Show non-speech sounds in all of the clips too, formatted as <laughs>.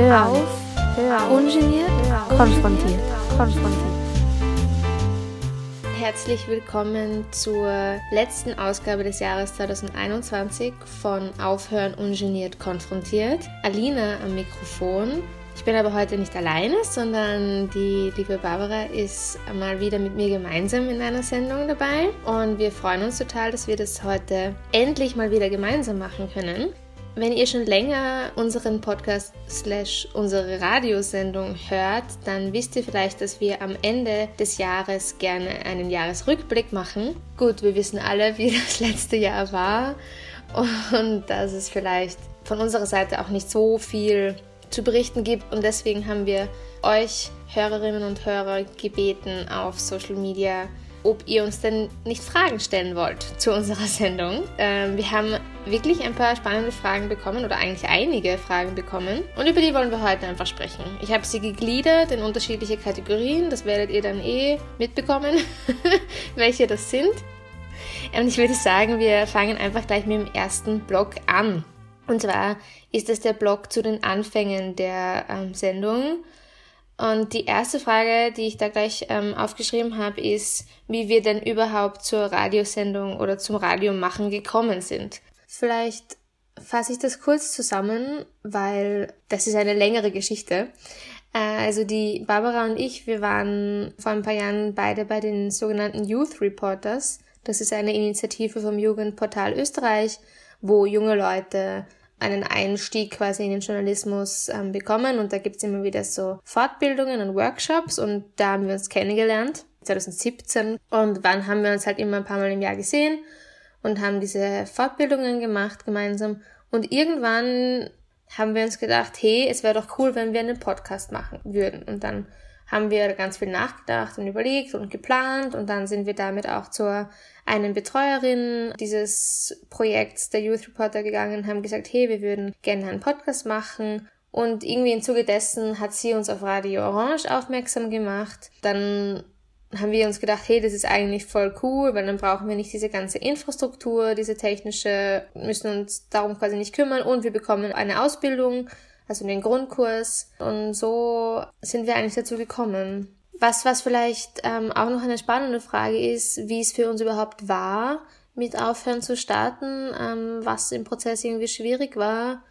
Hören. Auf, hören. Ungeniert, konfrontiert. konfrontiert. Herzlich willkommen zur letzten Ausgabe des Jahres 2021 von Aufhören ungeniert konfrontiert. Alina am Mikrofon. Ich bin aber heute nicht alleine, sondern die liebe Barbara ist mal wieder mit mir gemeinsam in einer Sendung dabei. Und wir freuen uns total, dass wir das heute endlich mal wieder gemeinsam machen können. Wenn ihr schon länger unseren Podcast slash unsere Radiosendung hört, dann wisst ihr vielleicht, dass wir am Ende des Jahres gerne einen Jahresrückblick machen. Gut, wir wissen alle, wie <laughs> das letzte Jahr war und dass es vielleicht von unserer Seite auch nicht so viel zu berichten gibt. Und deswegen haben wir euch Hörerinnen und Hörer gebeten, auf Social Media ob ihr uns denn nicht Fragen stellen wollt zu unserer <laughs> Sendung. Ähm, wir haben wirklich ein paar spannende Fragen bekommen oder eigentlich einige Fragen bekommen und über die wollen wir heute einfach sprechen. Ich habe sie gegliedert in unterschiedliche Kategorien, das werdet ihr dann eh mitbekommen, <laughs> welche das sind. Und ich würde sagen, wir fangen einfach gleich mit dem ersten Blog an. Und zwar ist es der Blog zu den Anfängen der ähm, Sendung. Und die erste Frage, die ich da gleich ähm, aufgeschrieben habe, ist, wie wir denn überhaupt zur Radiosendung oder zum Radiomachen gekommen sind. Vielleicht fasse ich das kurz zusammen, weil das ist eine längere Geschichte. Äh, also die Barbara und ich, wir waren vor ein paar Jahren beide bei den sogenannten Youth Reporters. Das ist eine Initiative vom Jugendportal Österreich, wo junge Leute einen Einstieg quasi in den Journalismus ähm, bekommen. Und da gibt's immer wieder so Fortbildungen und Workshops. Und da haben wir uns kennengelernt, 2017 und wann haben wir uns halt immer ein paar Mal im Jahr gesehen und haben diese Fortbildungen gemacht gemeinsam. Und irgendwann haben wir uns gedacht, hey, es wäre doch cool, wenn wir einen Podcast machen würden. Und dann haben wir ganz viel nachgedacht und überlegt und geplant. Und dann sind wir damit auch zur einen Betreuerin dieses Projekts der Youth Reporter gegangen, haben gesagt, hey, wir würden gerne einen Podcast machen. Und irgendwie im Zuge dessen hat sie uns auf Radio Orange aufmerksam gemacht. Dann haben wir uns gedacht, hey, das ist eigentlich voll cool, weil dann brauchen wir nicht diese ganze Infrastruktur, diese technische, müssen uns darum quasi nicht kümmern und wir bekommen eine Ausbildung, also den Grundkurs. Und so sind wir eigentlich dazu gekommen. Was, was vielleicht ähm, auch noch eine spannende Frage ist, wie es für uns überhaupt war, mit Aufhören zu starten, ähm, was im Prozess irgendwie schwierig war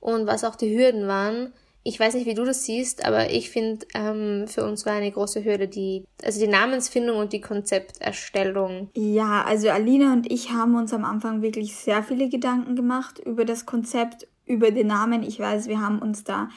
und was auch die Hürden waren. Ich weiß nicht, wie du das siehst, aber ich finde, ähm, für uns war eine große Hürde die, also die Namensfindung und die Konzepterstellung. Ja, also Alina und ich haben uns am Anfang wirklich sehr viele Gedanken gemacht über das Konzept, über den Namen. Ich weiß, wir haben uns da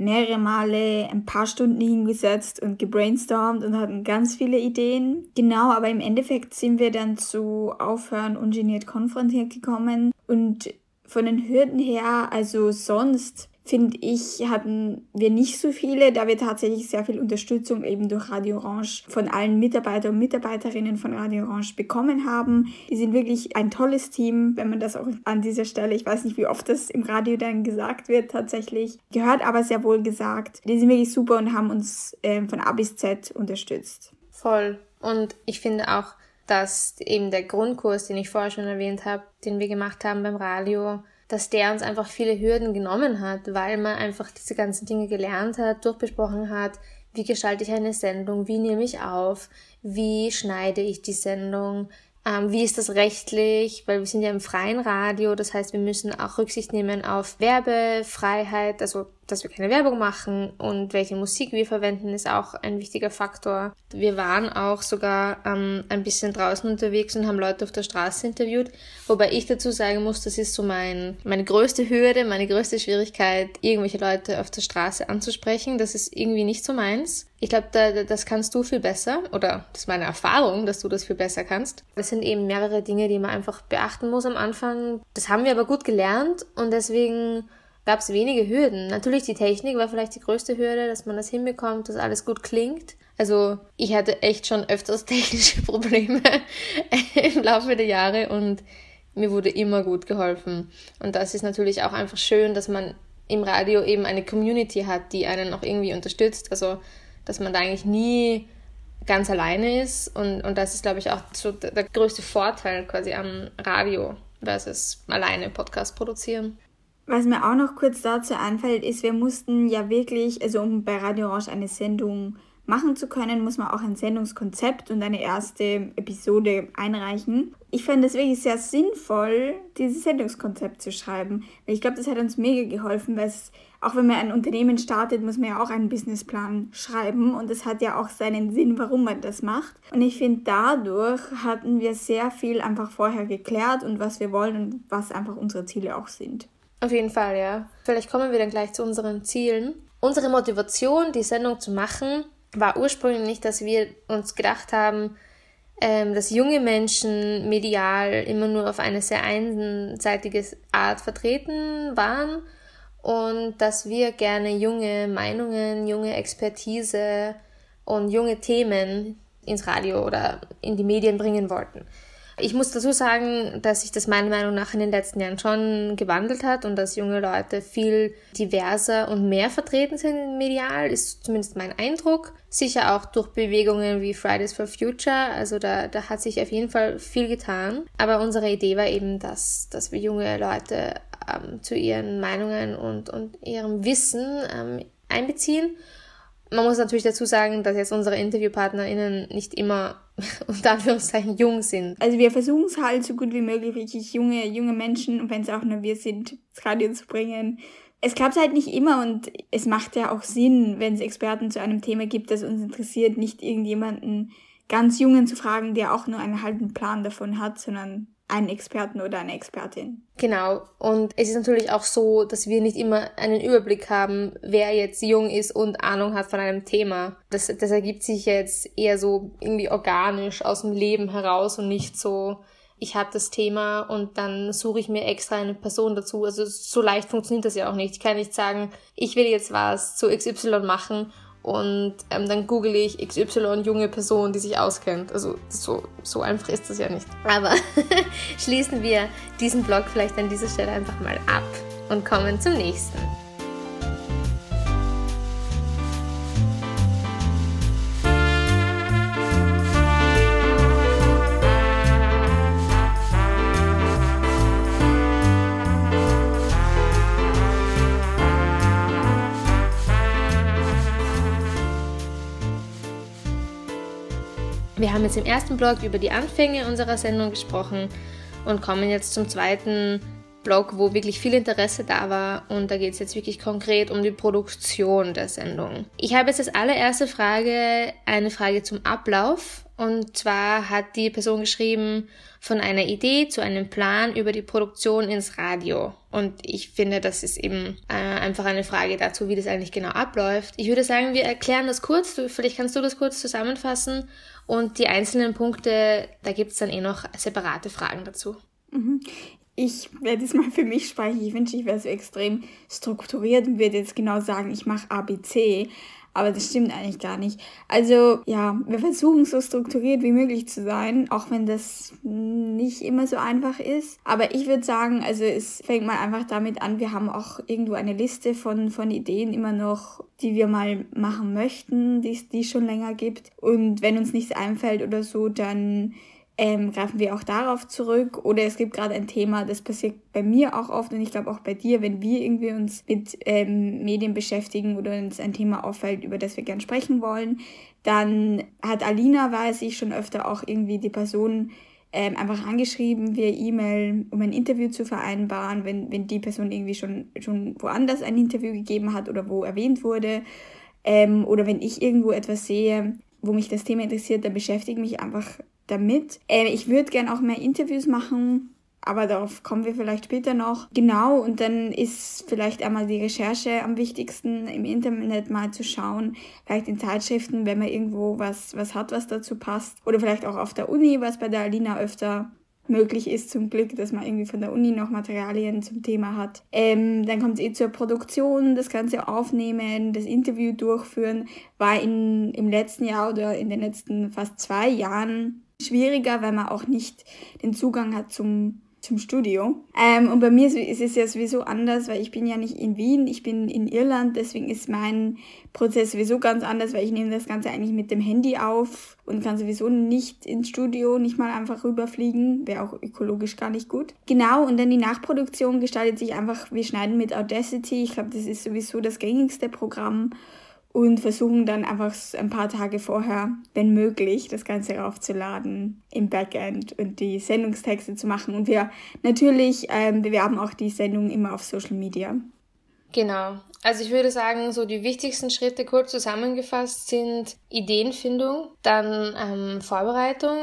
mehrere Male ein paar Stunden hingesetzt und gebrainstormt und hatten ganz viele Ideen. Genau, aber im Endeffekt sind wir dann zu Aufhören ungeniert konfrontiert gekommen und von den Hürden her, also sonst finde ich, hatten wir nicht so viele, da wir tatsächlich sehr viel Unterstützung eben durch Radio Orange von allen Mitarbeiter und Mitarbeiterinnen von Radio Orange bekommen haben. Die sind wirklich ein tolles Team, wenn man das auch an dieser Stelle, ich weiß nicht, wie oft das im Radio dann gesagt wird, tatsächlich gehört, aber sehr wohl gesagt. Die sind wirklich super und haben uns äh, von A bis Z unterstützt. Voll. Und ich finde auch, dass eben der Grundkurs, den ich vorher schon erwähnt habe, den wir gemacht haben beim Radio, dass der uns einfach viele Hürden genommen hat, weil man einfach diese ganzen Dinge gelernt hat, durchbesprochen hat, wie gestalte ich eine Sendung, wie nehme ich auf, wie schneide ich die Sendung, ähm, wie ist das rechtlich, weil wir sind ja im freien Radio, das heißt, wir müssen auch Rücksicht nehmen auf Werbefreiheit, also dass wir keine Werbung machen und welche Musik wir verwenden, ist auch ein wichtiger Faktor. Wir waren auch sogar ähm, ein bisschen draußen unterwegs und haben Leute auf der Straße interviewt, wobei ich dazu sagen muss, das ist so mein, meine größte Hürde, meine größte Schwierigkeit, irgendwelche Leute auf der Straße anzusprechen. Das ist irgendwie nicht so meins. Ich glaube, da, das kannst du viel besser oder das ist meine Erfahrung, dass du das viel besser kannst. Das sind eben mehrere Dinge, die man einfach beachten muss am Anfang. Das haben wir aber gut gelernt und deswegen gab es wenige Hürden. Natürlich die Technik war vielleicht die größte Hürde, dass man das hinbekommt, dass alles gut klingt. Also ich hatte echt schon öfters <laughs> technische Probleme <laughs> im Laufe der Jahre und mir wurde immer gut geholfen. Und das ist natürlich auch einfach schön, dass man im Radio eben eine Community hat, die einen auch irgendwie unterstützt. Also dass man da eigentlich nie ganz alleine ist. Und, und das ist, glaube ich, auch so der, größte Vorteil quasi am Radio versus alleine Podcast produzieren. Was mir auch noch kurz dazu einfällt, ist, wir mussten ja wirklich, also um bei Radio Orange eine Sendung machen zu können, muss man auch ein Sendungskonzept und eine erste Episode einreichen. Ich fand es wirklich sehr sinnvoll, dieses Sendungskonzept zu schreiben. Ich glaube, das hat uns mega geholfen, weil es, auch wenn man ein Unternehmen startet, muss man ja auch einen Businessplan schreiben und es hat ja auch seinen Sinn, warum man das macht. Und ich finde, dadurch hatten wir sehr viel einfach vorher geklärt und was wir wollen und was einfach unsere Ziele auch sind. Auf jeden Fall, ja. Vielleicht kommen wir dann gleich zu unseren Zielen. Unsere Motivation, die Sendung zu machen, war ursprünglich nicht, dass wir uns gedacht haben, ähm, dass junge Menschen medial immer nur auf eine sehr einseitige Art vertreten waren und dass wir gerne junge Meinungen, junge Expertise und junge Themen ins Radio oder in die Medien bringen wollten. Ich muss dazu sagen, dass sich das meiner Meinung nach in den letzten Jahren schon gewandelt hat und dass junge Leute viel diverser und mehr vertreten sind medial, ist zumindest mein Eindruck. Sicher auch durch Bewegungen wie Fridays for Future, also da, da hat sich auf jeden Fall viel getan. Aber unsere Idee war eben, dass, dass wir junge Leute ähm, zu ihren Meinungen und, und ihrem Wissen ähm, einbeziehen man muss natürlich dazu sagen, dass jetzt unsere InterviewpartnerInnen nicht immer <laughs> unter Anführungszeichen jung sind. Also wir versuchen es halt so gut wie möglich, wirklich junge, junge Menschen, und wenn es auch nur wir sind, ins Radio zu bringen. Es klappt halt nicht immer und es macht ja auch Sinn, wenn es Experten zu einem Thema gibt, das uns interessiert, nicht irgendjemanden ganz Jungen zu fragen, der auch nur einen halben Plan davon hat, sondern einen Experten oder eine Expertin. Genau. Und es ist natürlich auch so, dass wir nicht immer einen Überblick haben, wer jetzt jung ist und Ahnung hat von einem Thema. Das, das ergibt sich jetzt eher so irgendwie organisch aus dem Leben heraus und nicht so, ich habe das Thema und dann suche ich mir extra eine Person dazu. Also so leicht funktioniert das ja auch nicht. Ich kann nicht sagen, ich will jetzt was zu XY machen und ähm, dann google ich XY junge Person, die sich auskennt. Also so, so einfach ist das ja nicht. Aber <laughs> schließen wir diesen Blog vielleicht an dieser Stelle einfach mal ab und kommen zum nächsten. Haben jetzt im ersten Blog über die Anfänge unserer Sendung gesprochen und kommen jetzt zum zweiten Blog, wo wirklich viel Interesse da war und da geht es jetzt wirklich konkret um die Produktion der Sendung. Ich habe jetzt als allererste Frage eine Frage zum Ablauf und zwar hat die Person geschrieben von einer Idee zu einem Plan über die Produktion ins Radio. Und ich finde, das ist eben äh, einfach eine Frage dazu, wie das eigentlich genau abläuft. Ich würde sagen, wir erklären das kurz. Du, vielleicht kannst du das kurz zusammenfassen und die einzelnen Punkte, da gibt es dann eh noch separate Fragen dazu. Mhm. Ich werde es mal für mich sprechen. Ich wünsche, ich wäre so extrem strukturiert und würde jetzt genau sagen, ich mache ABC. Aber das stimmt eigentlich gar nicht. Also ja, wir versuchen so strukturiert wie möglich zu sein, auch wenn das nicht immer so einfach ist. Aber ich würde sagen, also es fängt mal einfach damit an, wir haben auch irgendwo eine Liste von, von Ideen immer noch, die wir mal machen möchten, die es schon länger gibt. Und wenn uns nichts einfällt oder so, dann ähm, greifen wir auch darauf zurück. Oder es gibt gerade ein Thema, das passiert bei mir auch oft und ich glaube auch bei dir, wenn wir irgendwie uns mit ähm, Medien beschäftigen oder uns ein Thema auffällt, über das wir gern sprechen wollen, dann hat Alina, weiß ich, schon öfter auch irgendwie die Person ähm, einfach angeschrieben via E-Mail, um ein Interview zu vereinbaren, wenn, wenn die Person irgendwie schon, schon woanders ein Interview gegeben hat oder wo erwähnt wurde. Ähm, oder wenn ich irgendwo etwas sehe, wo mich das Thema interessiert, dann beschäftige ich mich einfach damit. Äh, ich würde gerne auch mehr Interviews machen, aber darauf kommen wir vielleicht später noch. Genau, und dann ist vielleicht einmal die Recherche am wichtigsten, im Internet mal zu schauen, vielleicht in Zeitschriften, wenn man irgendwo was, was hat, was dazu passt. Oder vielleicht auch auf der Uni, was bei der Alina öfter möglich ist zum Glück, dass man irgendwie von der Uni noch Materialien zum Thema hat. Ähm, dann kommt es eh zur Produktion, das Ganze aufnehmen, das Interview durchführen, war in, im letzten Jahr oder in den letzten fast zwei Jahren schwieriger, weil man auch nicht den Zugang hat zum, zum Studio. Ähm, und bei mir ist es ja sowieso anders, weil ich bin ja nicht in Wien, ich bin in Irland, deswegen ist mein Prozess sowieso ganz anders, weil ich nehme das Ganze eigentlich mit dem Handy auf und kann sowieso nicht ins Studio, nicht mal einfach rüberfliegen, wäre auch ökologisch gar nicht gut. Genau, und dann die Nachproduktion gestaltet sich einfach, wir schneiden mit Audacity, ich glaube, das ist sowieso das gängigste Programm und versuchen dann einfach ein paar Tage vorher, wenn möglich, das Ganze raufzuladen im Backend und die Sendungstexte zu machen. Und wir natürlich ähm, bewerben auch die Sendung immer auf Social Media. Genau. Also ich würde sagen, so die wichtigsten Schritte kurz zusammengefasst sind Ideenfindung, dann ähm, Vorbereitung,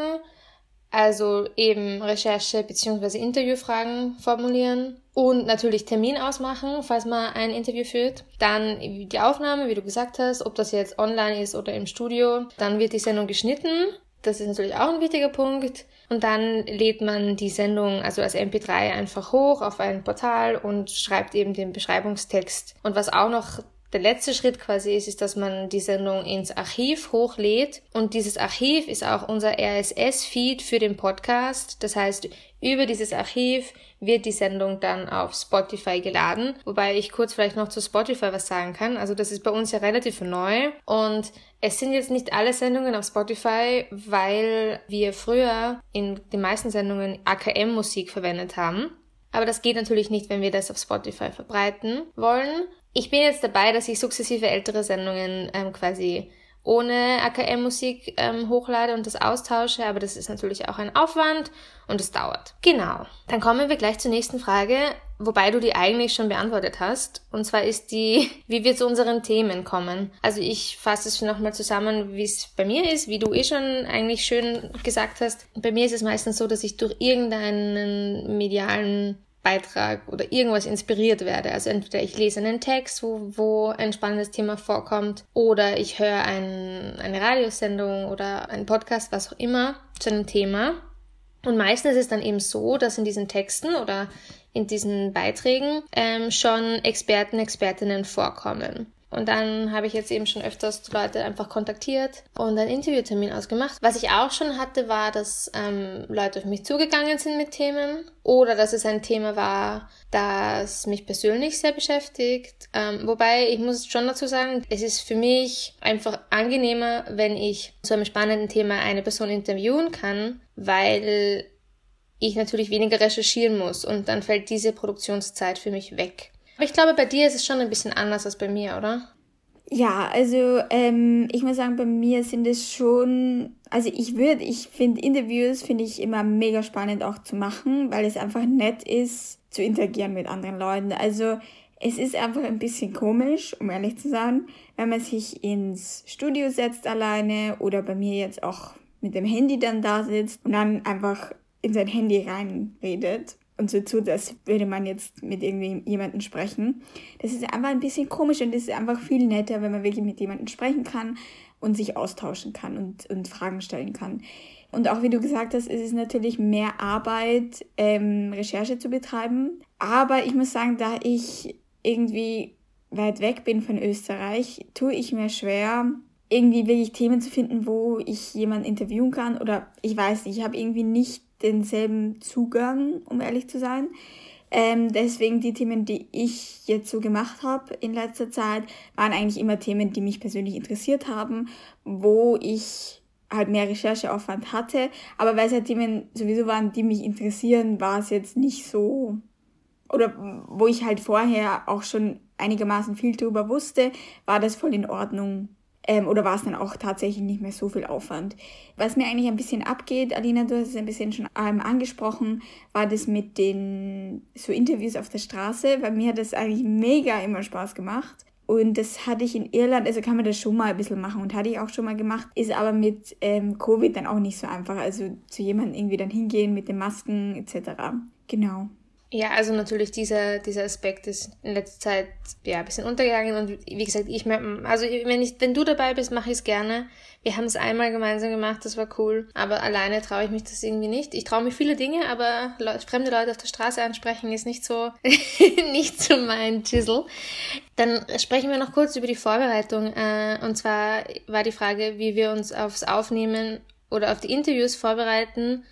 also eben Recherche bzw. Interviewfragen formulieren und natürlich Termin ausmachen, falls man ein Interview führt. Dann die Aufnahme, wie du gesagt hast, ob das jetzt online ist oder im Studio. Dann wird die Sendung geschnitten. Das ist natürlich auch ein wichtiger Punkt. Und dann lädt man die Sendung also als MP3 einfach hoch auf ein Portal und schreibt eben den Beschreibungstext. Und was auch noch der letzte Schritt quasi ist, ist, dass man die Sendung ins Archiv hochlädt. Und dieses Archiv ist auch unser RSS-Feed für den Podcast. Das heißt, über dieses Archiv wird die Sendung dann auf Spotify geladen. Wobei ich kurz vielleicht noch zu Spotify was sagen kann. Also das ist bei uns ja relativ neu. Und es sind jetzt nicht alle Sendungen auf Spotify, weil wir früher in den meisten Sendungen AKM-Musik verwendet haben. Aber das geht natürlich nicht, wenn wir das auf Spotify verbreiten wollen. Ich bin jetzt dabei, dass ich sukzessive ältere Sendungen ähm, quasi ohne AKM-Musik ähm, hochlade und das austausche, aber das ist natürlich auch ein Aufwand und es dauert. Genau. Dann kommen wir gleich zur nächsten Frage, wobei du die eigentlich schon beantwortet hast. Und zwar ist die, <laughs> wie wir zu unseren Themen kommen. Also ich fasse es nochmal zusammen, wie es bei mir ist, wie du eh schon eigentlich schön gesagt hast. Bei mir ist es meistens so, dass ich durch irgendeinen medialen Beitrag oder irgendwas inspiriert werde. Also entweder ich lese einen Text, wo, wo ein spannendes Thema vorkommt, oder ich höre ein, eine Radiosendung oder einen Podcast, was auch immer, zu einem Thema. Und meistens ist es dann eben so, dass in diesen Texten oder in diesen Beiträgen ähm, schon Experten, Expertinnen vorkommen. Und dann habe ich jetzt eben schon öfters Leute einfach kontaktiert und einen Interviewtermin ausgemacht. Was ich auch schon hatte, war, dass ähm, Leute auf mich zugegangen sind mit Themen oder dass es ein Thema war, das mich persönlich sehr beschäftigt. Ähm, wobei ich muss schon dazu sagen, es ist für mich einfach angenehmer, wenn ich zu einem spannenden Thema eine Person interviewen kann, weil ich natürlich weniger recherchieren muss und dann fällt diese Produktionszeit für mich weg. Aber ich glaube, bei dir ist es schon ein bisschen anders als bei mir, oder? Ja, also ähm, ich muss sagen, bei mir sind es schon, also ich würde, ich finde Interviews finde ich immer mega spannend auch zu machen, weil es einfach nett ist zu interagieren mit anderen Leuten. Also es ist einfach ein bisschen komisch, um ehrlich zu sein, wenn man sich ins Studio setzt alleine oder bei mir jetzt auch mit dem Handy dann da sitzt und dann einfach in sein Handy reinredet und so tut, als würde man jetzt mit irgendwie jemandem sprechen. Das ist einfach ein bisschen komisch und es ist einfach viel netter, wenn man wirklich mit jemandem sprechen kann und sich austauschen kann und, und Fragen stellen kann. Und auch wie du gesagt hast, ist es natürlich mehr Arbeit, ähm, Recherche zu betreiben. Aber ich muss sagen, da ich irgendwie weit weg bin von Österreich, tue ich mir schwer, irgendwie wirklich Themen zu finden, wo ich jemanden interviewen kann. Oder ich weiß nicht, ich habe irgendwie nicht denselben Zugang, um ehrlich zu sein. Ähm, deswegen die Themen, die ich jetzt so gemacht habe in letzter Zeit, waren eigentlich immer Themen, die mich persönlich interessiert haben, wo ich halt mehr Rechercheaufwand hatte. Aber weil es halt Themen sowieso waren, die mich interessieren, war es jetzt nicht so, oder wo ich halt vorher auch schon einigermaßen viel darüber wusste, war das voll in Ordnung ähm, oder war es dann auch tatsächlich nicht mehr so viel Aufwand? Was mir eigentlich ein bisschen abgeht, Alina, du hast es ein bisschen schon ähm, angesprochen, war das mit den so Interviews auf der Straße, weil mir hat das eigentlich mega immer Spaß gemacht. Und das hatte ich in Irland, also kann man das schon mal ein bisschen machen und hatte ich auch schon mal gemacht, ist aber mit ähm, Covid dann auch nicht so einfach. Also zu jemandem irgendwie dann hingehen mit den Masken etc. Genau. Ja, also natürlich dieser, dieser Aspekt ist in letzter Zeit ja ein bisschen untergegangen und wie gesagt, ich also wenn ich, wenn du dabei bist, mache ich es gerne. Wir haben es einmal gemeinsam gemacht, das war cool, aber alleine traue ich mich das irgendwie nicht. Ich traue mich viele Dinge, aber Le fremde Leute auf der Straße ansprechen ist nicht so <laughs> nicht so mein Chisel. Dann sprechen wir noch kurz über die Vorbereitung äh, und zwar war die Frage, wie wir uns aufs Aufnehmen oder auf die Interviews vorbereiten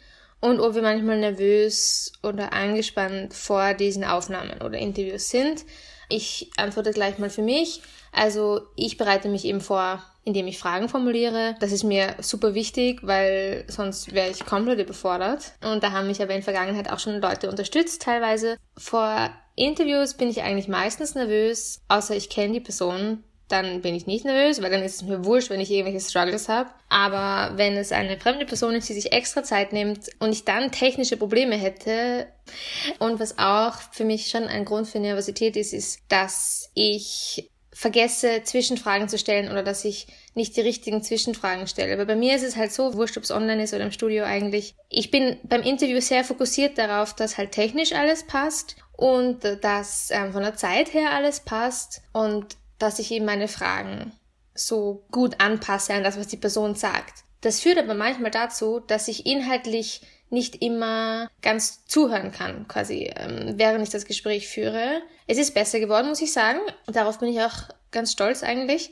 und ob wir manchmal nervös oder angespannt vor diesen Aufnahmen oder Interviews sind. Ich antworte gleich mal für mich. Also ich bereite mich eben vor, indem ich Fragen formuliere. Das ist mir super wichtig, weil sonst wäre ich komplett überfordert. Und da haben mich aber in Vergangenheit auch schon Leute unterstützt, teilweise. Vor Interviews bin ich eigentlich meistens nervös, außer ich kenne die Person dann bin ich nicht nervös, weil dann ist es mir wurscht, wenn ich irgendwelche Struggles habe. Aber wenn es eine fremde Person ist, die sich extra Zeit nimmt und ich dann technische Probleme hätte und was auch für mich schon ein Grund für Nervosität ist, ist, dass ich vergesse, Zwischenfragen zu stellen oder dass ich nicht die richtigen Zwischenfragen stelle. Aber bei mir ist es halt so, wurscht, ob es online ist oder im Studio eigentlich. Ich bin beim Interview sehr fokussiert darauf, dass halt technisch alles passt und dass ähm, von der Zeit her alles passt und dass ich eben meine Fragen so gut anpasse an das, was die Person sagt. Das führt aber manchmal dazu, dass ich inhaltlich nicht immer ganz zuhören kann, quasi, ähm, während ich das Gespräch führe. Es ist besser geworden, muss ich sagen. Darauf bin ich auch ganz stolz eigentlich.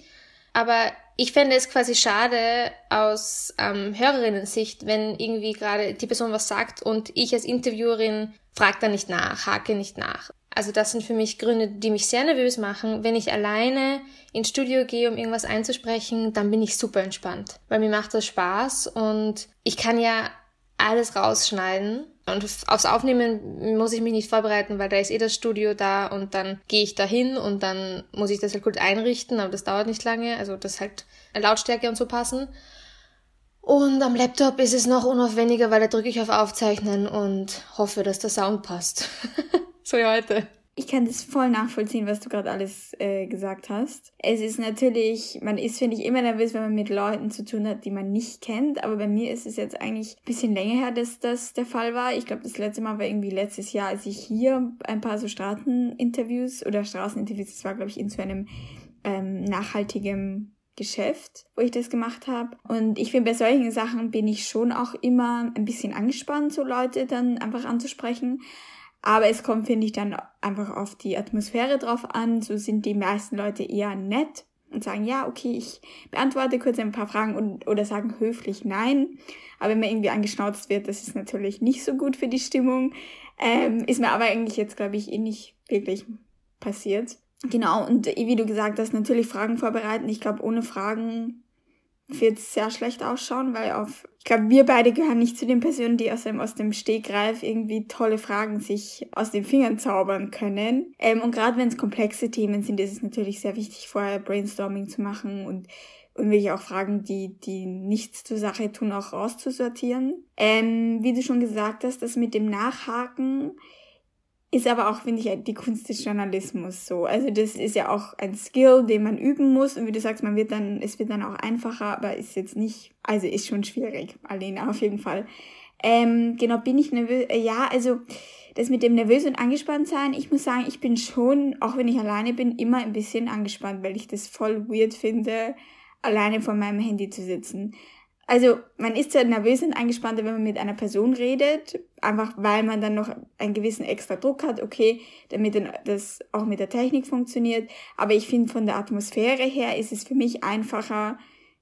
Aber ich fände es quasi schade aus ähm, Hörerinnen-Sicht, wenn irgendwie gerade die Person was sagt und ich als Interviewerin frage da nicht nach, hake nicht nach. Also das sind für mich Gründe, die mich sehr nervös machen. Wenn ich alleine ins Studio gehe, um irgendwas einzusprechen, dann bin ich super entspannt, weil mir macht das Spaß und ich kann ja alles rausschneiden. Und aufs Aufnehmen muss ich mich nicht vorbereiten, weil da ist eh das Studio da und dann gehe ich da hin und dann muss ich das halt gut einrichten, aber das dauert nicht lange, also das halt Lautstärke und so passen. Und am Laptop ist es noch unaufwendiger, weil da drücke ich auf Aufzeichnen und hoffe, dass der Sound passt. <laughs> so wie heute. Ich kann das voll nachvollziehen, was du gerade alles äh, gesagt hast. Es ist natürlich, man ist, finde ich, immer nervös, wenn man mit Leuten zu tun hat, die man nicht kennt. Aber bei mir ist es jetzt eigentlich ein bisschen länger her, dass das der Fall war. Ich glaube, das letzte Mal war irgendwie letztes Jahr, als ich hier ein paar so Straßeninterviews oder Straßeninterviews, das war, glaube ich, in so einem ähm, nachhaltigen Geschäft, wo ich das gemacht habe. Und ich finde, bei solchen Sachen bin ich schon auch immer ein bisschen angespannt, so Leute dann einfach anzusprechen. Aber es kommt, finde ich, dann einfach auf die Atmosphäre drauf an. So sind die meisten Leute eher nett und sagen, ja, okay, ich beantworte kurz ein paar Fragen und, oder sagen höflich nein. Aber wenn man irgendwie angeschnauzt wird, das ist natürlich nicht so gut für die Stimmung. Ähm, ist mir aber eigentlich jetzt, glaube ich, eh nicht wirklich passiert. Genau, und wie du gesagt hast, natürlich Fragen vorbereiten. Ich glaube, ohne Fragen wird sehr schlecht ausschauen, weil auf, ich glaube, wir beide gehören nicht zu den Personen, die aus dem, aus dem Stegreif irgendwie tolle Fragen sich aus den Fingern zaubern können. Ähm, und gerade wenn es komplexe Themen sind, ist es natürlich sehr wichtig, vorher Brainstorming zu machen und und wirklich auch Fragen, die, die nichts zur Sache tun, auch rauszusortieren. Ähm, wie du schon gesagt hast, das mit dem Nachhaken, ist aber auch, finde ich, die Kunst des Journalismus so. Also das ist ja auch ein Skill, den man üben muss. Und wie du sagst, man wird dann, es wird dann auch einfacher, aber ist jetzt nicht, also ist schon schwierig, Alena, auf jeden Fall. Ähm, genau, bin ich nervös? Äh, ja, also das mit dem nervös und angespannt sein, ich muss sagen, ich bin schon, auch wenn ich alleine bin, immer ein bisschen angespannt, weil ich das voll weird finde, alleine vor meinem Handy zu sitzen. Also man ist ja nervös und angespannter, wenn man mit einer Person redet, einfach weil man dann noch einen gewissen extra Druck hat, okay, damit das auch mit der Technik funktioniert. Aber ich finde, von der Atmosphäre her ist es für mich einfacher,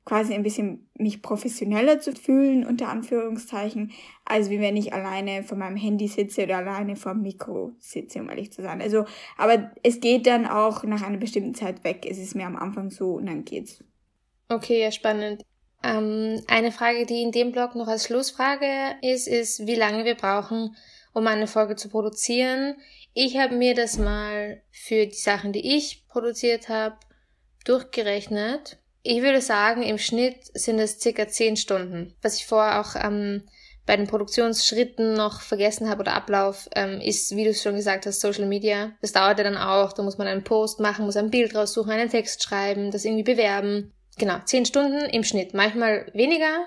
quasi ein bisschen mich professioneller zu fühlen, unter Anführungszeichen, als wie wenn ich alleine vor meinem Handy sitze oder alleine vor dem Mikro sitze, um ehrlich zu sein. Also, aber es geht dann auch nach einer bestimmten Zeit weg. Es ist mir am Anfang so und dann geht's. Okay, ja, spannend. Ähm, eine Frage, die in dem Blog noch als Schlussfrage ist, ist, wie lange wir brauchen, um eine Folge zu produzieren. Ich habe mir das mal für die Sachen, die ich produziert habe, durchgerechnet. Ich würde sagen, im Schnitt sind es circa zehn Stunden. Was ich vorher auch ähm, bei den Produktionsschritten noch vergessen habe oder Ablauf, ähm, ist, wie du es schon gesagt hast, Social Media. Das dauert ja dann auch. Da muss man einen Post machen, muss ein Bild raussuchen, einen Text schreiben, das irgendwie bewerben. Genau, zehn Stunden im Schnitt. Manchmal weniger,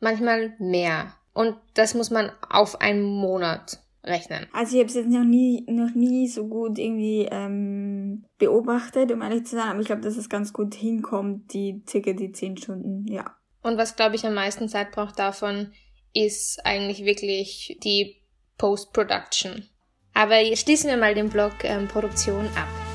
manchmal mehr. Und das muss man auf einen Monat rechnen. Also ich habe es jetzt noch nie, noch nie so gut irgendwie ähm, beobachtet, um ehrlich zu sein, aber ich glaube, dass es ganz gut hinkommt, die circa die zehn Stunden, ja. Und was, glaube ich, am meisten Zeit braucht davon, ist eigentlich wirklich die Post-Production. Aber schließen wir mal den Blog ähm, Produktion ab.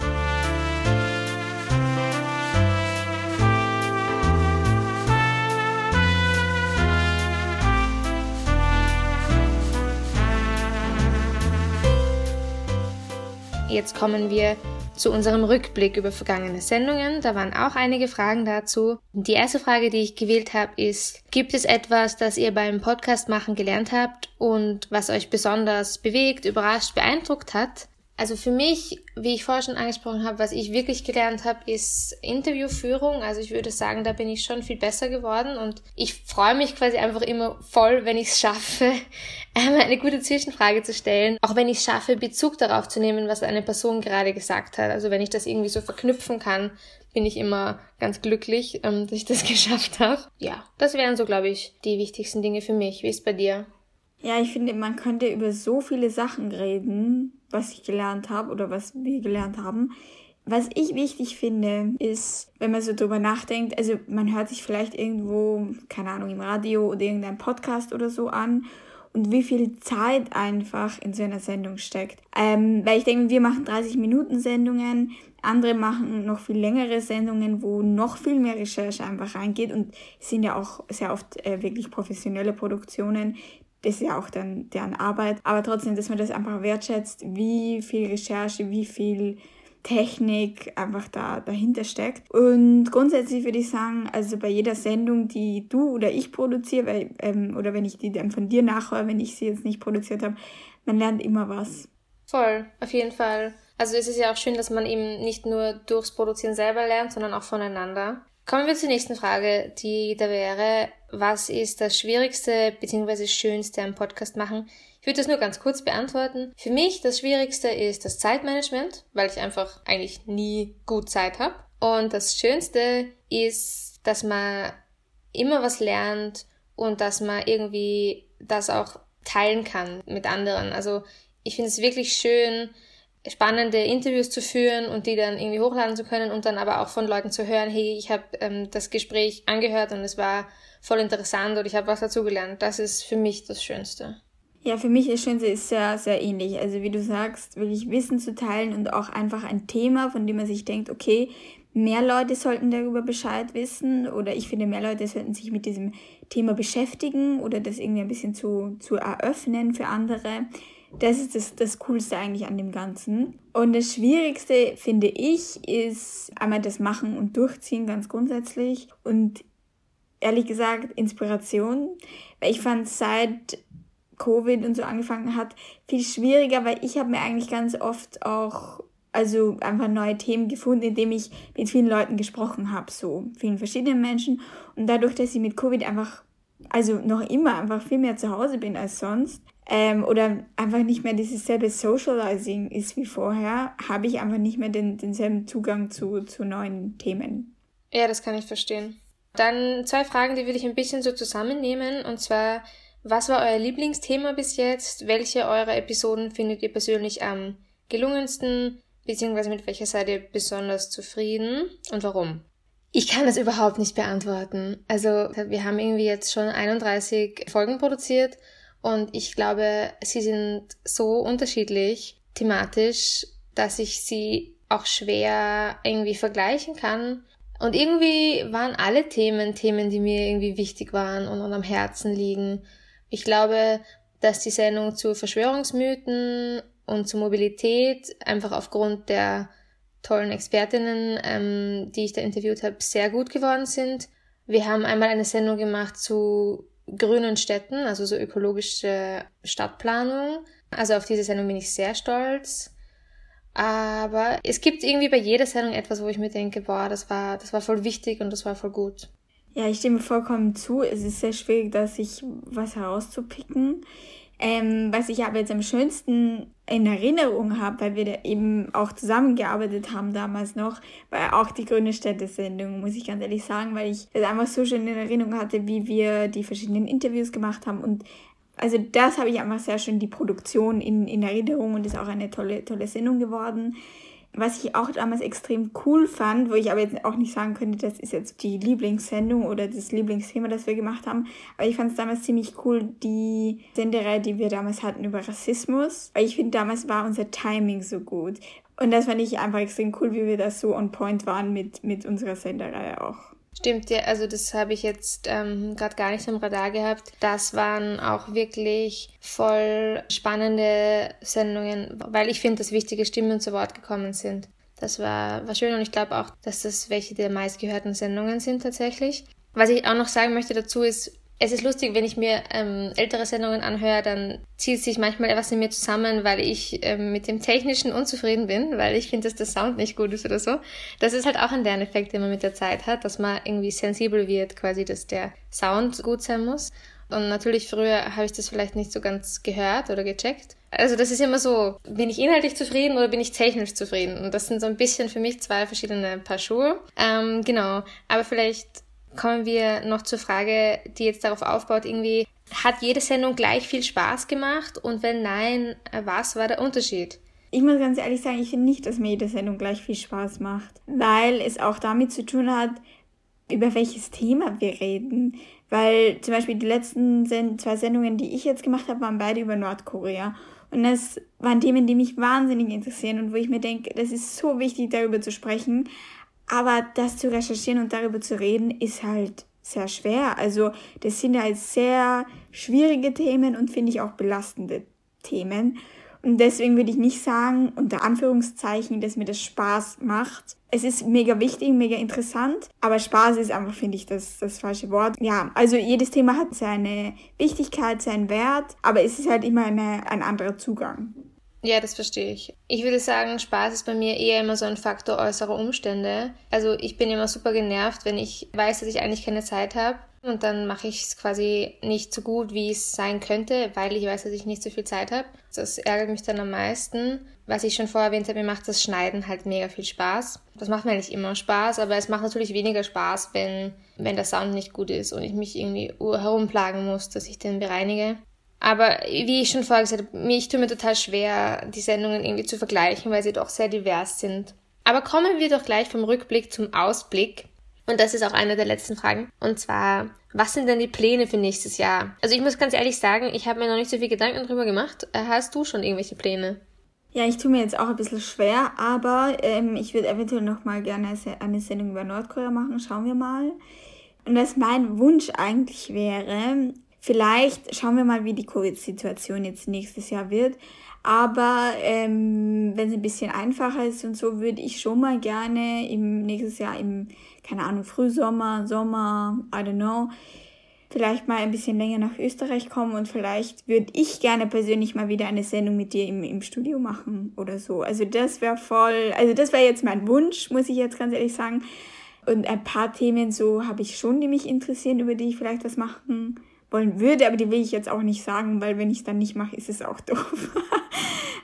Jetzt kommen wir zu unserem Rückblick über vergangene Sendungen. Da waren auch einige Fragen dazu. Die erste Frage, die ich gewählt habe, ist, gibt es etwas, das ihr beim Podcast machen gelernt habt und was euch besonders bewegt, überrascht, beeindruckt hat? Also für mich, wie ich vorher schon angesprochen habe, was ich wirklich gelernt habe, ist Interviewführung. Also ich würde sagen, da bin ich schon viel besser geworden und ich freue mich quasi einfach immer voll, wenn ich es schaffe, <laughs> eine gute Zwischenfrage zu stellen. Auch wenn ich es schaffe, Bezug darauf zu nehmen, was eine Person gerade gesagt hat. Also wenn ich das irgendwie so verknüpfen kann, bin ich immer ganz glücklich, ähm, <laughs> dass ich das <laughs> geschafft habe. Ja, das wären so, glaube ich, die wichtigsten Dinge für mich. Wie ist bei dir? Ja, ich finde, man könnte über so viele Sachen reden, was ich gelernt habe oder was wir gelernt haben. Was ich wichtig finde, ist, wenn man so drüber nachdenkt, also man hört sich vielleicht irgendwo, keine Ahnung, im Radio oder irgendein Podcast oder so an und wie viel Zeit einfach in so einer Sendung steckt. Ähm, weil ich denke, wir machen 30 Minuten Sendungen, andere machen noch viel längere Sendungen, wo noch viel mehr Recherche einfach reingeht und sind ja auch sehr oft äh, wirklich professionelle Produktionen, das ist ja auch dann deren Arbeit. Aber trotzdem, dass man das einfach wertschätzt, wie viel Recherche, wie viel Technik einfach da dahinter steckt. Und grundsätzlich würde ich sagen, also bei jeder Sendung, die du oder ich produziere, weil, ähm, oder wenn ich die dann von dir nachhöre, wenn ich sie jetzt nicht produziert habe, man lernt immer was. Voll, auf jeden Fall. Also es ist ja auch schön, dass man eben nicht nur durchs Produzieren selber lernt, sondern auch voneinander. Kommen wir zur nächsten Frage, die da wäre, was ist das Schwierigste bzw. Schönste am Podcast machen? Ich würde das nur ganz kurz beantworten. Für mich das Schwierigste ist das Zeitmanagement, weil ich einfach eigentlich nie gut Zeit habe. Und das Schönste ist, dass man immer was lernt und dass man irgendwie das auch teilen kann mit anderen. Also ich finde es wirklich schön, spannende Interviews zu führen und die dann irgendwie hochladen zu können und dann aber auch von Leuten zu hören, hey, ich habe ähm, das Gespräch angehört und es war voll interessant und ich habe was dazugelernt. Das ist für mich das Schönste. Ja, für mich das Schönste ist sehr, sehr ähnlich. Also wie du sagst, wirklich Wissen zu teilen und auch einfach ein Thema, von dem man sich denkt, okay, mehr Leute sollten darüber Bescheid wissen oder ich finde, mehr Leute sollten sich mit diesem Thema beschäftigen oder das irgendwie ein bisschen zu, zu eröffnen für andere. Das ist das, das Coolste eigentlich an dem Ganzen. Und das Schwierigste, finde ich, ist einmal das Machen und Durchziehen ganz grundsätzlich. Und ehrlich gesagt, Inspiration. Weil ich fand, seit Covid und so angefangen hat, viel schwieriger, weil ich habe mir eigentlich ganz oft auch also einfach neue Themen gefunden, indem ich mit vielen Leuten gesprochen habe, so vielen verschiedenen Menschen. Und dadurch, dass ich mit Covid einfach, also noch immer einfach viel mehr zu Hause bin als sonst, ähm, oder einfach nicht mehr dieses selbe Socializing ist wie vorher, habe ich einfach nicht mehr den, denselben Zugang zu, zu neuen Themen. Ja, das kann ich verstehen. Dann zwei Fragen, die würde ich ein bisschen so zusammennehmen. Und zwar, was war euer Lieblingsthema bis jetzt? Welche eurer Episoden findet ihr persönlich am gelungensten? Beziehungsweise mit welcher seid ihr besonders zufrieden? Und warum? Ich kann das überhaupt nicht beantworten. Also, wir haben irgendwie jetzt schon 31 Folgen produziert und ich glaube, sie sind so unterschiedlich thematisch, dass ich sie auch schwer irgendwie vergleichen kann. Und irgendwie waren alle Themen Themen, die mir irgendwie wichtig waren und, und am Herzen liegen. Ich glaube, dass die Sendung zu Verschwörungsmythen und zu Mobilität einfach aufgrund der tollen Expertinnen, ähm, die ich da interviewt habe, sehr gut geworden sind. Wir haben einmal eine Sendung gemacht zu grünen Städten, also so ökologische Stadtplanung. Also auf diese Sendung bin ich sehr stolz. Aber es gibt irgendwie bei jeder Sendung etwas, wo ich mir denke, boah, das war, das war voll wichtig und das war voll gut. Ja, ich stimme vollkommen zu. Es ist sehr schwierig, da sich was herauszupicken. Ähm, was ich aber jetzt am schönsten in Erinnerung habe, weil wir da eben auch zusammengearbeitet haben damals noch, war auch die Grüne Städte-Sendung, muss ich ganz ehrlich sagen, weil ich das einfach so schön in Erinnerung hatte, wie wir die verschiedenen Interviews gemacht haben und also das habe ich einfach sehr schön die Produktion in, in Erinnerung und ist auch eine tolle, tolle Sendung geworden. Was ich auch damals extrem cool fand, wo ich aber jetzt auch nicht sagen könnte, das ist jetzt die Lieblingssendung oder das Lieblingsthema, das wir gemacht haben, aber ich fand es damals ziemlich cool, die Sendereihe, die wir damals hatten über Rassismus, weil ich finde, damals war unser Timing so gut. Und das fand ich einfach extrem cool, wie wir da so on point waren mit, mit unserer Sendereihe auch. Stimmt, ja, also das habe ich jetzt ähm, gerade gar nicht im Radar gehabt. Das waren auch wirklich voll spannende Sendungen, weil ich finde, dass wichtige Stimmen zu Wort gekommen sind. Das war, war schön und ich glaube auch, dass das welche der meistgehörten Sendungen sind tatsächlich. Was ich auch noch sagen möchte dazu ist, es ist lustig, wenn ich mir ähm, ältere Sendungen anhöre, dann zieht sich manchmal etwas in mir zusammen, weil ich ähm, mit dem Technischen unzufrieden bin, weil ich finde, dass der Sound nicht gut ist oder so. Das ist halt auch ein Lerneffekt, den man mit der Zeit hat, dass man irgendwie sensibel wird, quasi, dass der Sound gut sein muss. Und natürlich früher habe ich das vielleicht nicht so ganz gehört oder gecheckt. Also das ist immer so, bin ich inhaltlich zufrieden oder bin ich technisch zufrieden? Und das sind so ein bisschen für mich zwei verschiedene Paar Schuhe. Ähm, genau, aber vielleicht kommen wir noch zur Frage, die jetzt darauf aufbaut, irgendwie, hat jede Sendung gleich viel Spaß gemacht? Und wenn nein, was war der Unterschied? Ich muss ganz ehrlich sagen, ich finde nicht, dass mir jede Sendung gleich viel Spaß macht, weil es auch damit zu tun hat, über welches Thema wir reden. Weil zum Beispiel die letzten zwei Sendungen, die ich jetzt gemacht habe, waren beide über Nordkorea. Und das waren Themen, die mich wahnsinnig interessieren und wo ich mir denke, das ist so wichtig, darüber zu sprechen. Aber das zu recherchieren und darüber zu reden, ist halt sehr schwer. Also das sind halt sehr schwierige Themen und finde ich auch belastende Themen. Und deswegen würde ich nicht sagen, unter Anführungszeichen, dass mir das Spaß macht. Es ist mega wichtig, mega interessant, aber Spaß ist einfach, finde ich, das, das falsche Wort. Ja, also jedes Thema hat seine Wichtigkeit, seinen Wert, aber es ist halt immer eine, ein anderer Zugang. Ja, das verstehe ich. Ich würde sagen, Spaß ist bei mir eher immer so ein Faktor äußerer Umstände. Also ich bin immer super genervt, wenn ich weiß, dass ich eigentlich keine Zeit habe. Und dann mache ich es quasi nicht so gut, wie es sein könnte, weil ich weiß, dass ich nicht so viel Zeit habe. Das ärgert mich dann am meisten. Was ich schon vorher erwähnt habe, mir macht das Schneiden halt mega viel Spaß. Das macht mir nicht immer Spaß, aber es macht natürlich weniger Spaß, wenn, wenn der Sound nicht gut ist und ich mich irgendwie herumplagen muss, dass ich den bereinige. Aber wie ich schon vorher gesagt habe, ich tue mir total schwer, die Sendungen irgendwie zu vergleichen, weil sie doch sehr divers sind. Aber kommen wir doch gleich vom Rückblick zum Ausblick. Und das ist auch eine der letzten Fragen. Und zwar, was sind denn die Pläne für nächstes Jahr? Also ich muss ganz ehrlich sagen, ich habe mir noch nicht so viel Gedanken drüber gemacht. Äh, hast du schon irgendwelche Pläne? Ja, ich tue mir jetzt auch ein bisschen schwer, aber ähm, ich würde eventuell noch mal gerne eine Sendung über Nordkorea machen. Schauen wir mal. Und was mein Wunsch eigentlich wäre, Vielleicht schauen wir mal, wie die Covid-Situation jetzt nächstes Jahr wird. Aber ähm, wenn es ein bisschen einfacher ist und so, würde ich schon mal gerne im nächstes Jahr im, keine Ahnung, Frühsommer, Sommer, I don't know, vielleicht mal ein bisschen länger nach Österreich kommen und vielleicht würde ich gerne persönlich mal wieder eine Sendung mit dir im, im Studio machen oder so. Also das wäre voll, also das wäre jetzt mein Wunsch, muss ich jetzt ganz ehrlich sagen. Und ein paar Themen so habe ich schon, die mich interessieren, über die ich vielleicht was machen wollen würde, aber die will ich jetzt auch nicht sagen, weil wenn ich es dann nicht mache, ist es auch <laughs> doof.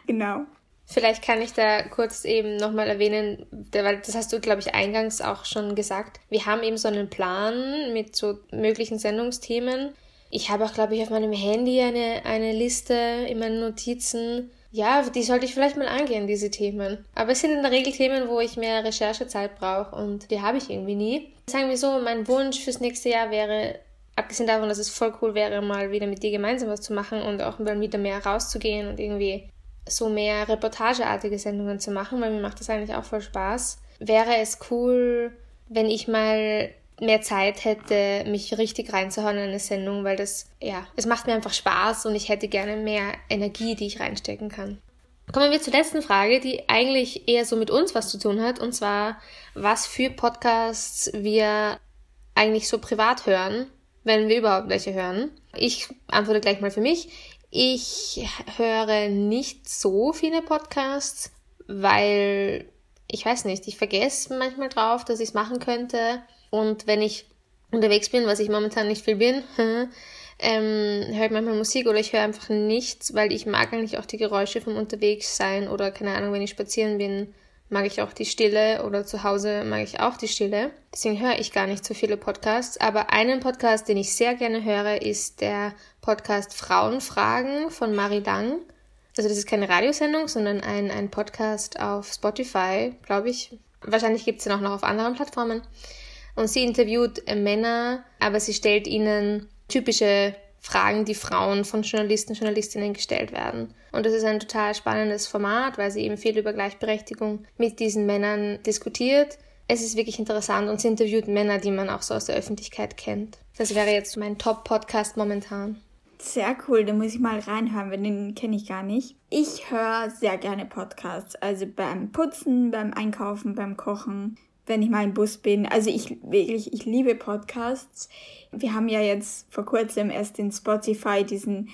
genau. Vielleicht kann ich da kurz eben nochmal erwähnen, weil das hast du, glaube ich, eingangs auch schon gesagt. Wir haben eben so einen Plan mit so möglichen Sendungsthemen. Ich habe auch, glaube ich, auf meinem Handy eine, eine Liste in meinen Notizen. Ja, die sollte ich vielleicht mal angehen, diese Themen. Aber es sind in der Regel Themen, wo ich mehr Recherchezeit brauche und die habe ich irgendwie nie. Sagen wir so, mein Wunsch fürs nächste Jahr wäre abgesehen davon, dass es voll cool wäre, mal wieder mit dir gemeinsam was zu machen und auch mal wieder mehr rauszugehen und irgendwie so mehr reportageartige Sendungen zu machen, weil mir macht das eigentlich auch voll Spaß. Wäre es cool, wenn ich mal mehr Zeit hätte, mich richtig reinzuhauen in eine Sendung, weil das, ja, es macht mir einfach Spaß und ich hätte gerne mehr Energie, die ich reinstecken kann. Kommen wir zur letzten Frage, die eigentlich eher so mit uns was zu tun hat, und zwar, was für Podcasts wir eigentlich so privat hören wenn wir überhaupt welche hören. Ich antworte gleich mal für mich. Ich höre nicht so viele Podcasts, weil ich weiß nicht, ich vergesse manchmal drauf, dass ich es machen könnte. Und wenn ich unterwegs bin, was ich momentan nicht viel bin, <laughs> ähm, höre ich manchmal Musik oder ich höre einfach nichts, weil ich mag eigentlich auch die Geräusche vom Unterwegssein oder keine Ahnung, wenn ich spazieren bin, mag ich auch die Stille oder zu Hause mag ich auch die Stille. Deswegen höre ich gar nicht so viele Podcasts. Aber einen Podcast, den ich sehr gerne höre, ist der Podcast Frauenfragen von Marie Lang. Also das ist keine Radiosendung, sondern ein, ein Podcast auf Spotify, glaube ich. Wahrscheinlich gibt es den auch noch auf anderen Plattformen. Und sie interviewt Männer, aber sie stellt ihnen typische Fragen, die Frauen von Journalisten, Journalistinnen gestellt werden. Und das ist ein total spannendes Format, weil sie eben viel über Gleichberechtigung mit diesen Männern diskutiert. es ist wirklich interessant und sie interviewt Männer, die man auch so aus der Öffentlichkeit kennt. Das wäre jetzt mein Top-Podcast momentan. Sehr cool, da muss ich mal reinhören, weil den kenne ich gar nicht. Ich höre sehr gerne Podcasts, also beim Putzen, beim Einkaufen, beim Kochen, wenn ich mal im Bus bin. Also ich wirklich, ich liebe Podcasts. Wir haben ja jetzt vor kurzem erst in Spotify diesen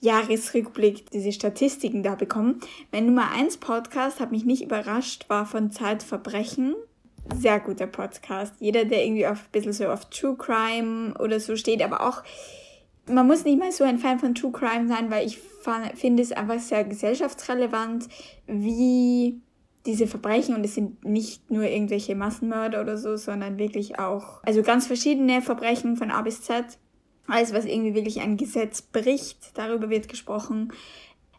Jahresrückblick, diese Statistiken da bekommen. Mein Nummer 1 Podcast hat mich nicht überrascht, war von Zeitverbrechen. Sehr guter Podcast. Jeder, der irgendwie auf ein bisschen so auf True Crime oder so steht, aber auch man muss nicht mal so ein Fan von True Crime sein, weil ich finde es einfach sehr gesellschaftsrelevant, wie diese Verbrechen, und es sind nicht nur irgendwelche Massenmörder oder so, sondern wirklich auch, also ganz verschiedene Verbrechen von A bis Z. Alles, was irgendwie wirklich ein Gesetz bricht, darüber wird gesprochen.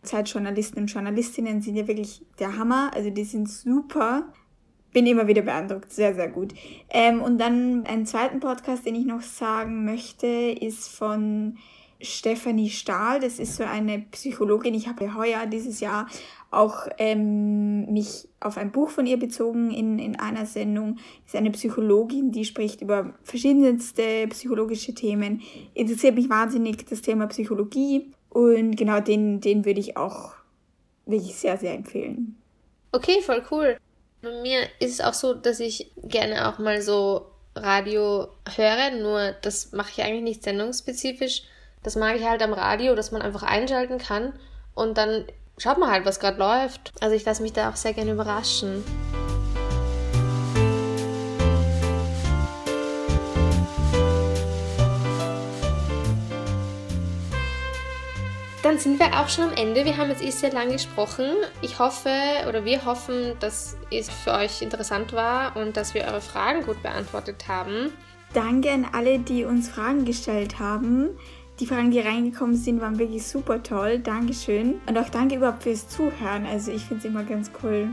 Zeitjournalisten und Journalistinnen sind ja wirklich der Hammer, also die sind super bin immer wieder beeindruckt. Sehr, sehr gut. Ähm, und dann einen zweiten Podcast, den ich noch sagen möchte, ist von Stephanie Stahl. Das ist so eine Psychologin. Ich habe heuer dieses Jahr auch ähm, mich auf ein Buch von ihr bezogen in, in einer Sendung. ist eine Psychologin, die spricht über verschiedenste psychologische Themen. Interessiert mich wahnsinnig das Thema Psychologie. Und genau den, den würde ich auch wirklich sehr, sehr empfehlen. Okay, voll cool. Bei mir ist es auch so, dass ich gerne auch mal so Radio höre, nur das mache ich eigentlich nicht sendungsspezifisch. Das mag ich halt am Radio, dass man einfach einschalten kann und dann schaut man halt, was gerade läuft. Also ich lasse mich da auch sehr gerne überraschen. Dann sind wir auch schon am Ende. Wir haben jetzt eh sehr lang gesprochen. Ich hoffe oder wir hoffen, dass es für euch interessant war und dass wir eure Fragen gut beantwortet haben. Danke an alle, die uns Fragen gestellt haben. Die Fragen, die reingekommen sind, waren wirklich super toll. Dankeschön. Und auch danke überhaupt fürs Zuhören. Also ich finde es immer ganz cool,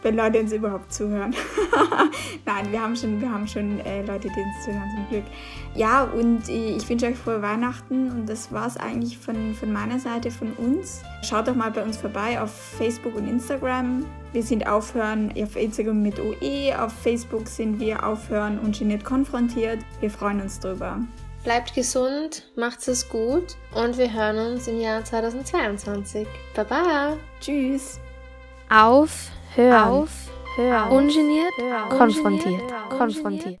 wenn Leute uns überhaupt zuhören. <laughs> Nein, wir haben schon, wir haben schon äh, Leute, die uns zuhören, zum Glück. Ja, und ich wünsche euch frohe Weihnachten und das war es eigentlich von, von meiner Seite, von uns. Schaut doch mal bei uns vorbei auf Facebook und Instagram. Wir sind Aufhören auf Instagram mit OE, auf Facebook sind wir Aufhören und geniert konfrontiert. Wir freuen uns drüber. Bleibt gesund, macht es gut und wir hören uns im Jahr 2022. Baba! Tschüss! Auf Hören. Auf, hören. Ungeniert, hören. konfrontiert. konfrontiert.